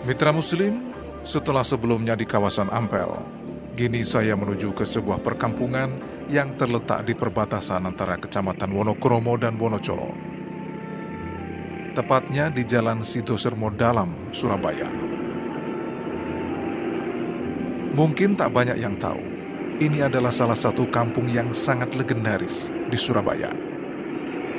Mitra Muslim, setelah sebelumnya di kawasan Ampel, kini saya menuju ke sebuah perkampungan yang terletak di perbatasan antara Kecamatan Wonokromo dan Wonocolo. Tepatnya di Jalan Sidosermo Dalam, Surabaya. Mungkin tak banyak yang tahu, ini adalah salah satu kampung yang sangat legendaris di Surabaya.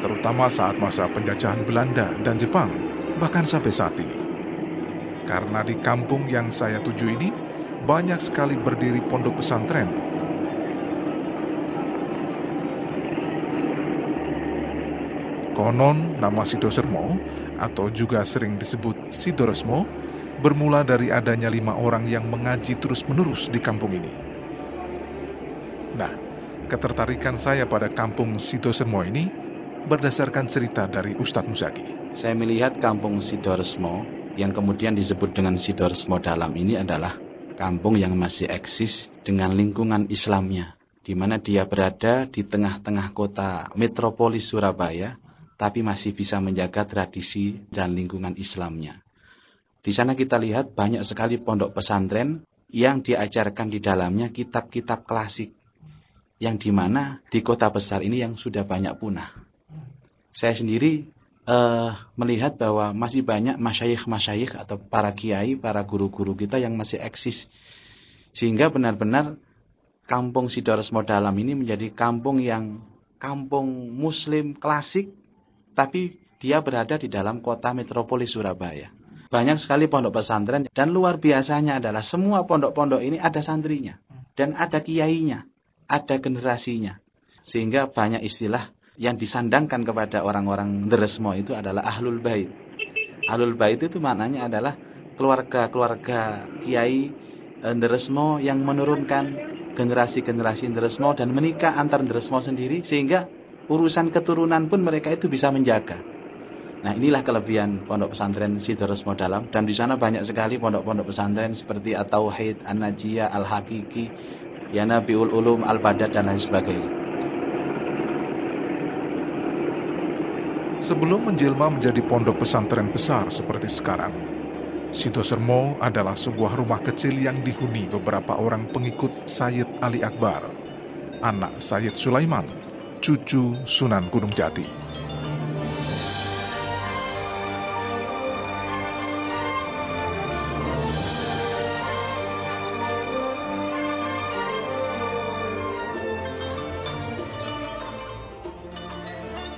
Terutama saat masa penjajahan Belanda dan Jepang, bahkan sampai saat ini. Karena di kampung yang saya tuju ini, banyak sekali berdiri pondok pesantren. Konon nama Sidosermo, atau juga sering disebut Sidoresmo, bermula dari adanya lima orang yang mengaji terus-menerus di kampung ini. Nah, ketertarikan saya pada kampung Sidosermo ini berdasarkan cerita dari Ustadz Musagi. Saya melihat kampung Sidoresmo yang kemudian disebut dengan Sidoresmo Dalam ini adalah kampung yang masih eksis dengan lingkungan Islamnya, di mana dia berada di tengah-tengah kota metropolis Surabaya, tapi masih bisa menjaga tradisi dan lingkungan Islamnya. Di sana kita lihat banyak sekali pondok pesantren yang diajarkan di dalamnya kitab-kitab klasik, yang di mana di kota besar ini yang sudah banyak punah. Saya sendiri uh, melihat bahwa masih banyak masyayikh-masyayikh atau para kiai, para guru-guru kita yang masih eksis. Sehingga benar-benar kampung Sidoresmo Dalam ini menjadi kampung yang kampung muslim klasik, tapi dia berada di dalam kota metropolis Surabaya. Banyak sekali pondok pesantren dan luar biasanya adalah semua pondok-pondok ini ada santrinya dan ada kiainya, ada generasinya. Sehingga banyak istilah yang disandangkan kepada orang-orang Deresmo itu adalah Ahlul Bait. Ahlul Bait itu maknanya adalah keluarga-keluarga Kiai Deresmo yang menurunkan generasi-generasi Deresmo dan menikah antar Deresmo sendiri sehingga urusan keturunan pun mereka itu bisa menjaga. Nah inilah kelebihan pondok pesantren Sidoresmo Dalam dan di sana banyak sekali pondok-pondok pesantren seperti At-Tauhid, An-Najiyah, Al-Hakiki, Yanabiul Ulum, Al-Badat dan lain sebagainya. Sebelum menjelma menjadi pondok pesantren besar seperti sekarang, Sidosermo adalah sebuah rumah kecil yang dihuni beberapa orang pengikut Sayyid Ali Akbar, anak Sayyid Sulaiman, cucu Sunan Gunung Jati.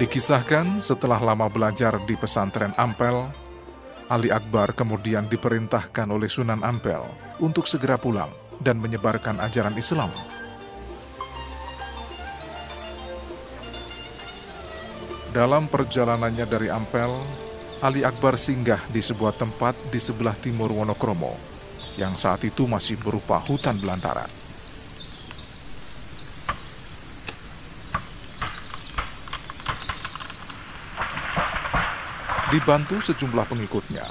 Dikisahkan setelah lama belajar di pesantren Ampel, Ali Akbar kemudian diperintahkan oleh Sunan Ampel untuk segera pulang dan menyebarkan ajaran Islam. Dalam perjalanannya dari Ampel, Ali Akbar singgah di sebuah tempat di sebelah timur Wonokromo, yang saat itu masih berupa hutan belantara. Dibantu sejumlah pengikutnya,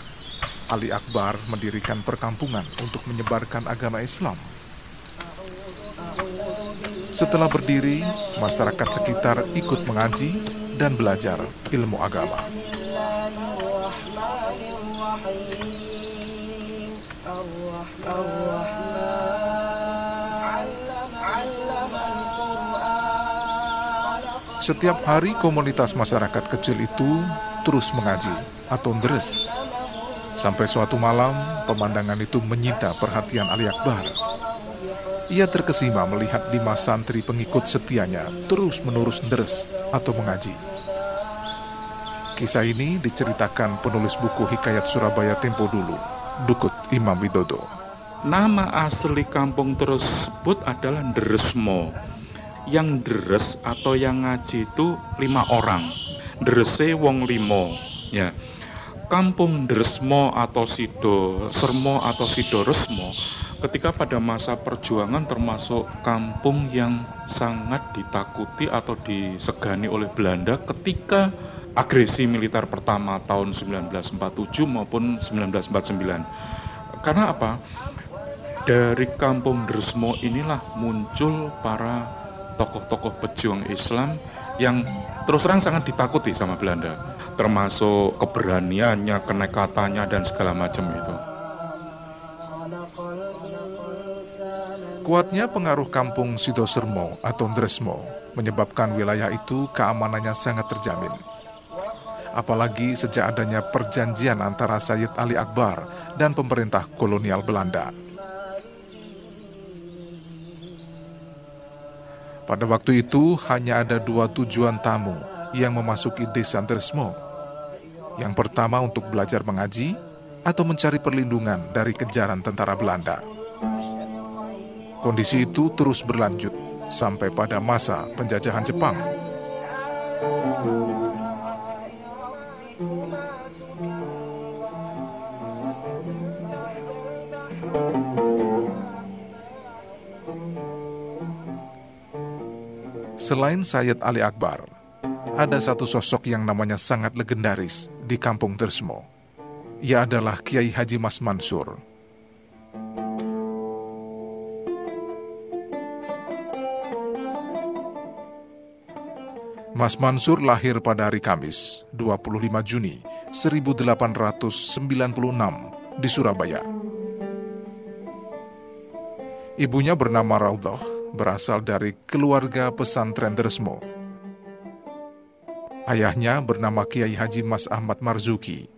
Ali Akbar mendirikan perkampungan untuk menyebarkan agama Islam. Setelah berdiri, masyarakat sekitar ikut mengaji dan belajar ilmu agama. Setiap hari komunitas masyarakat kecil itu terus mengaji atau deres. Sampai suatu malam, pemandangan itu menyita perhatian Ali Akbar. Ia terkesima melihat lima santri pengikut setianya terus-menerus deres atau mengaji. Kisah ini diceritakan penulis buku Hikayat Surabaya Tempo dulu, Dukut Imam Widodo. Nama asli kampung tersebut adalah Deresmo. Yang deres atau yang ngaji itu lima orang. Drese wong limo ya. Kampung Dresmo atau Sido Sermo atau Sido Resmo ketika pada masa perjuangan termasuk kampung yang sangat ditakuti atau disegani oleh Belanda ketika agresi militer pertama tahun 1947 maupun 1949 karena apa? Dari kampung Dresmo inilah muncul para tokoh-tokoh pejuang Islam yang terus terang sangat ditakuti sama Belanda termasuk keberaniannya, kenekatannya dan segala macam itu. Kuatnya pengaruh kampung Sidosermo atau Dresmo menyebabkan wilayah itu keamanannya sangat terjamin. Apalagi sejak adanya perjanjian antara Sayyid Ali Akbar dan pemerintah kolonial Belanda. Pada waktu itu hanya ada dua tujuan tamu yang memasuki desa Dresmo. Yang pertama untuk belajar mengaji atau mencari perlindungan dari kejaran tentara Belanda. Kondisi itu terus berlanjut sampai pada masa penjajahan Jepang. Selain Sayyid Ali Akbar, ada satu sosok yang namanya sangat legendaris di kampung Tersmo. Ia adalah Kiai Haji Mas Mansur. Mas Mansur lahir pada hari Kamis, 25 Juni 1896 di Surabaya. Ibunya bernama Raudhah berasal dari keluarga pesantren Dresmo. Ayahnya bernama Kiai Haji Mas Ahmad Marzuki,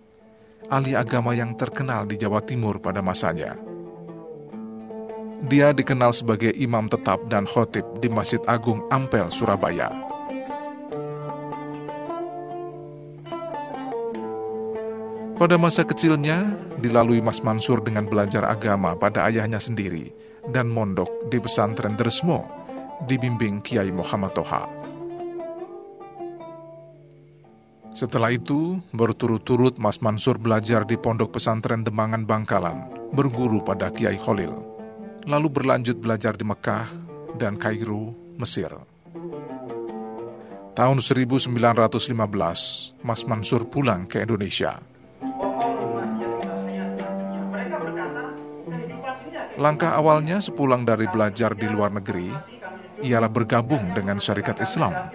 ahli agama yang terkenal di Jawa Timur pada masanya. Dia dikenal sebagai imam tetap dan khotib di Masjid Agung Ampel, Surabaya. Pada masa kecilnya, dilalui Mas Mansur dengan belajar agama pada ayahnya sendiri dan mondok di pesantren Dresmo, dibimbing Kiai Muhammad Toha. Setelah itu, berturut-turut Mas Mansur belajar di pondok pesantren Demangan Bangkalan, berguru pada Kiai Khalil, lalu berlanjut belajar di Mekah dan Kairo, Mesir. Tahun 1915, Mas Mansur pulang ke Indonesia. Langkah awalnya sepulang dari belajar di luar negeri ialah bergabung dengan syarikat Islam.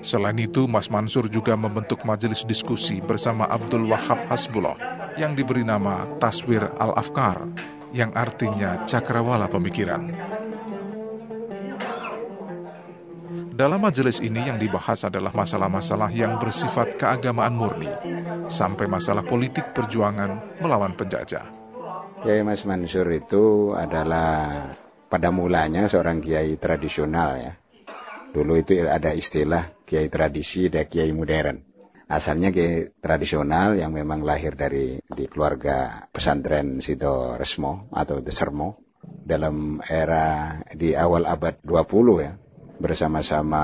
Selain itu, Mas Mansur juga membentuk majelis diskusi bersama Abdul Wahab Hasbullah yang diberi nama Taswir Al-Afkar, yang artinya cakrawala pemikiran. Dalam majelis ini yang dibahas adalah masalah-masalah yang bersifat keagamaan murni, sampai masalah politik perjuangan melawan penjajah. Kiai Mas Mansur itu adalah pada mulanya seorang kiai tradisional ya. Dulu itu ada istilah kiai tradisi dan kiai modern. Asalnya kiai tradisional yang memang lahir dari di keluarga pesantren Sido Resmo atau Desermo dalam era di awal abad 20 ya bersama-sama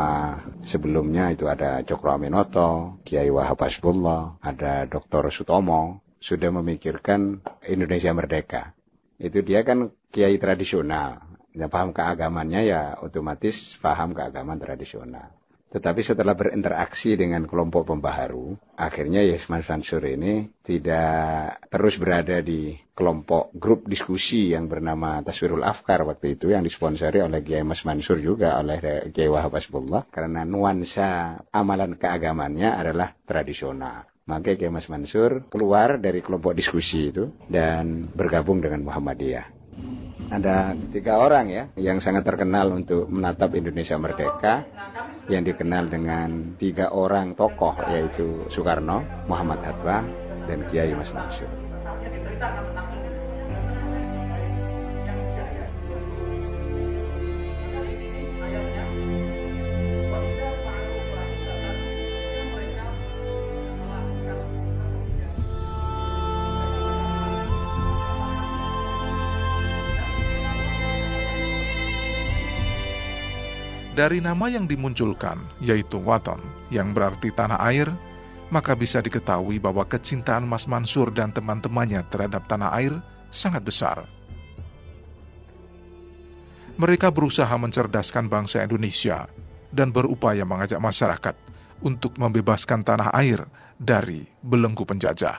sebelumnya itu ada Cokro Aminoto, Kiai Wahab Hasbullah, ada Dr. Sutomo, sudah memikirkan Indonesia merdeka. Itu dia kan kiai tradisional. Yang paham keagamannya ya otomatis paham keagamaan tradisional. Tetapi setelah berinteraksi dengan kelompok pembaharu, akhirnya Yesman Mansur ini tidak terus berada di kelompok grup diskusi yang bernama Taswirul Afkar waktu itu yang disponsori oleh Kiai Mas Mansur juga oleh Kiai Wahab Asbullah karena nuansa amalan keagamannya adalah tradisional. Maka Kiai Mas Mansur keluar dari kelompok diskusi itu dan bergabung dengan Muhammadiyah. Ada tiga orang ya yang sangat terkenal untuk menatap Indonesia merdeka yang dikenal dengan tiga orang tokoh yaitu Soekarno, Muhammad Hatta, dan Kiai Mas Mansur. Dari nama yang dimunculkan, yaitu Waton, yang berarti tanah air, maka bisa diketahui bahwa kecintaan Mas Mansur dan teman-temannya terhadap tanah air sangat besar. Mereka berusaha mencerdaskan bangsa Indonesia dan berupaya mengajak masyarakat untuk membebaskan tanah air dari belenggu penjajah.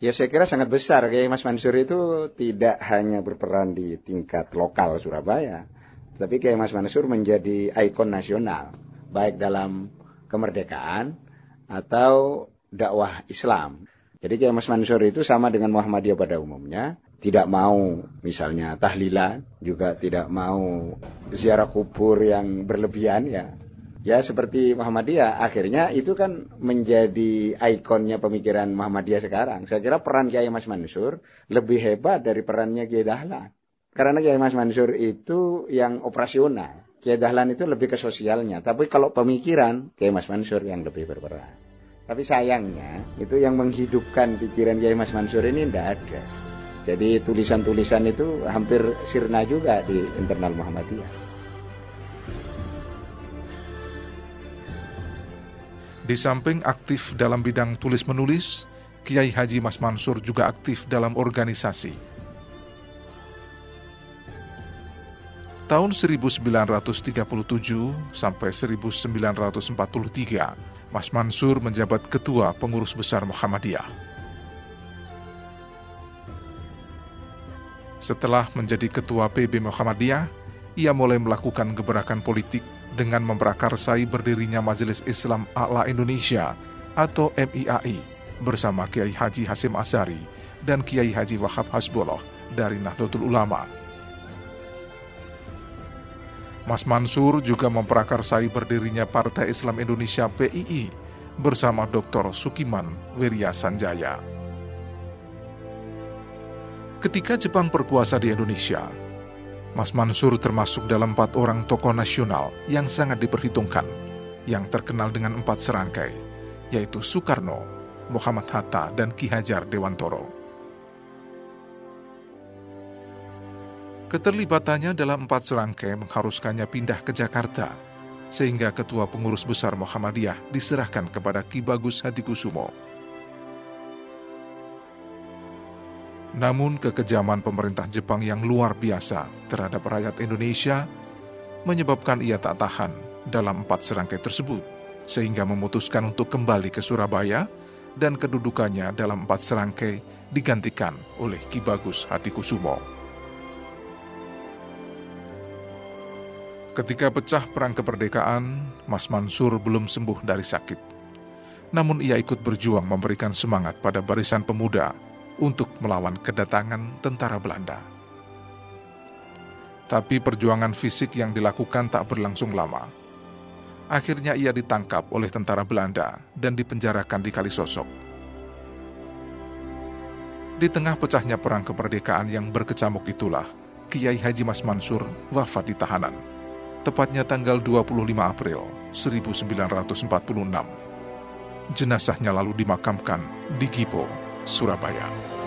Ya saya kira sangat besar. Kayak Mas Mansur itu tidak hanya berperan di tingkat lokal Surabaya, tapi Kiai Mas Mansur menjadi ikon nasional, baik dalam kemerdekaan atau dakwah Islam. Jadi Kiai Mas Mansur itu sama dengan Muhammadiyah pada umumnya, tidak mau misalnya tahlilan, juga tidak mau ziarah kubur yang berlebihan ya. Ya seperti Muhammadiyah, akhirnya itu kan menjadi ikonnya pemikiran Muhammadiyah sekarang. Saya kira peran Kiai Mas Mansur lebih hebat dari perannya Kiai Dahlan. Karena Kiai Mas Mansur itu yang operasional. Kiai Dahlan itu lebih ke sosialnya. Tapi kalau pemikiran, Kiai Mas Mansur yang lebih berperan. Tapi sayangnya, itu yang menghidupkan pikiran Kiai Mas Mansur ini tidak ada. Jadi tulisan-tulisan itu hampir sirna juga di internal Muhammadiyah. Di samping aktif dalam bidang tulis-menulis, Kiai Haji Mas Mansur juga aktif dalam organisasi. Tahun 1937 sampai 1943, Mas Mansur menjabat Ketua Pengurus Besar Muhammadiyah. Setelah menjadi ketua PB Muhammadiyah, ia mulai melakukan gebrakan politik dengan memprakarsai berdirinya Majelis Islam A'la Indonesia atau MIAI bersama Kiai Haji Hasim Asari dan Kiai Haji Wahab Hasbullah dari Nahdlatul Ulama. Mas Mansur juga memprakarsai berdirinya Partai Islam Indonesia PII bersama Dr. Sukiman Wirya Sanjaya. Ketika Jepang berkuasa di Indonesia, Mas Mansur termasuk dalam empat orang tokoh nasional yang sangat diperhitungkan, yang terkenal dengan empat serangkai, yaitu Soekarno, Muhammad Hatta, dan Ki Hajar Dewantoro. Keterlibatannya dalam empat serangkai mengharuskannya pindah ke Jakarta, sehingga ketua pengurus besar Muhammadiyah diserahkan kepada Ki Bagus Hadikusumo. Namun kekejaman pemerintah Jepang yang luar biasa terhadap rakyat Indonesia menyebabkan ia tak tahan dalam empat serangkai tersebut, sehingga memutuskan untuk kembali ke Surabaya dan kedudukannya dalam empat serangkai digantikan oleh Ki Bagus Hatikusumo. Ketika pecah perang kemerdekaan, Mas Mansur belum sembuh dari sakit. Namun ia ikut berjuang memberikan semangat pada barisan pemuda untuk melawan kedatangan tentara Belanda. Tapi perjuangan fisik yang dilakukan tak berlangsung lama. Akhirnya ia ditangkap oleh tentara Belanda dan dipenjarakan di Kalisosok. Di tengah pecahnya perang kemerdekaan yang berkecamuk itulah, Kiai Haji Mas Mansur wafat di tahanan. Tepatnya tanggal 25 April 1946. Jenazahnya lalu dimakamkan di Gipo, Surabaya.